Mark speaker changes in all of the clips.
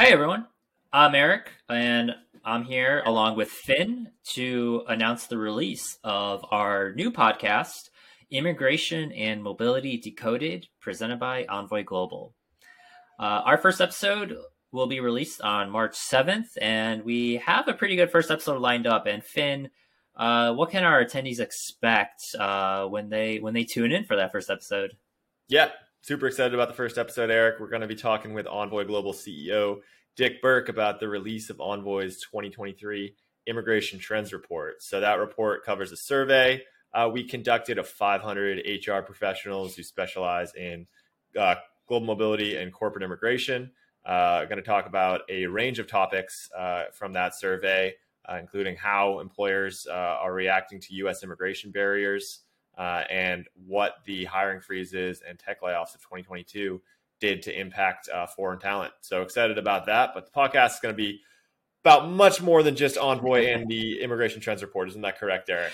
Speaker 1: Hey everyone, I'm Erik, and I'm here along with Finn to announce the release of our new podcast, Immigration and Mobility Decoded, presented by Envoy Global. Uh, our first episode will be released on March 7th, and we have a pretty good first episode lined up. And Finn, uh, what can our attendees expect uh, when they when they tune in for that first episode?
Speaker 2: Yeah, super excited about the first episode, Erik. We're going to be talking with Envoy Global CEO Dick Burke about the release of Envoy's 2023 Immigration Trends Report. So, that report covers a survey uh, we conducted of 500 HR professionals who specialize in uh, global mobility and corporate immigration. Uh, going to talk about a range of topics uh, from that survey, uh, including how employers uh, are reacting to U.S. immigration barriers uh, and what the hiring freezes and tech layoffs of 2022 did to impact uh, foreign talent. So excited about that. But the podcast is going to be about much more than just Envoy and the Immigration Trends Report. Isn't that correct, Erik?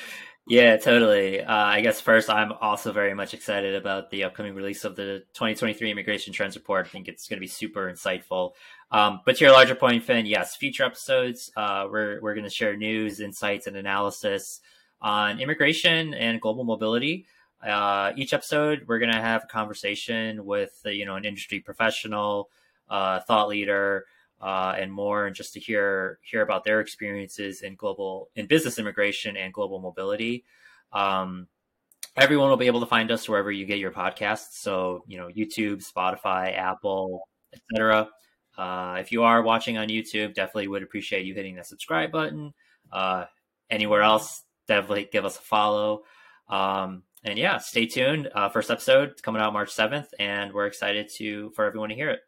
Speaker 1: Yeah, totally. Uh, I guess first, I'm also very much excited about the upcoming release of the 2023 Immigration Trends Report. I think it's going to be super insightful. Um, but to your larger point, Finn, yes, future episodes, uh, we're we're going to share news, insights, and analysis on immigration and global mobility. Uh, each episode, we're going to have a conversation with uh, you know an industry professional, uh, thought leader, uh, and more, and just to hear hear about their experiences in global in business immigration and global mobility. Um, everyone will be able to find us wherever you get your podcasts. So you know YouTube, Spotify, Apple, etc. Uh, if you are watching on YouTube, definitely would appreciate you hitting that subscribe button. Uh, anywhere else, definitely give us a follow. Um, and yeah, stay tuned. Uh, first episode coming out March 7th, and we're excited to for everyone to hear it.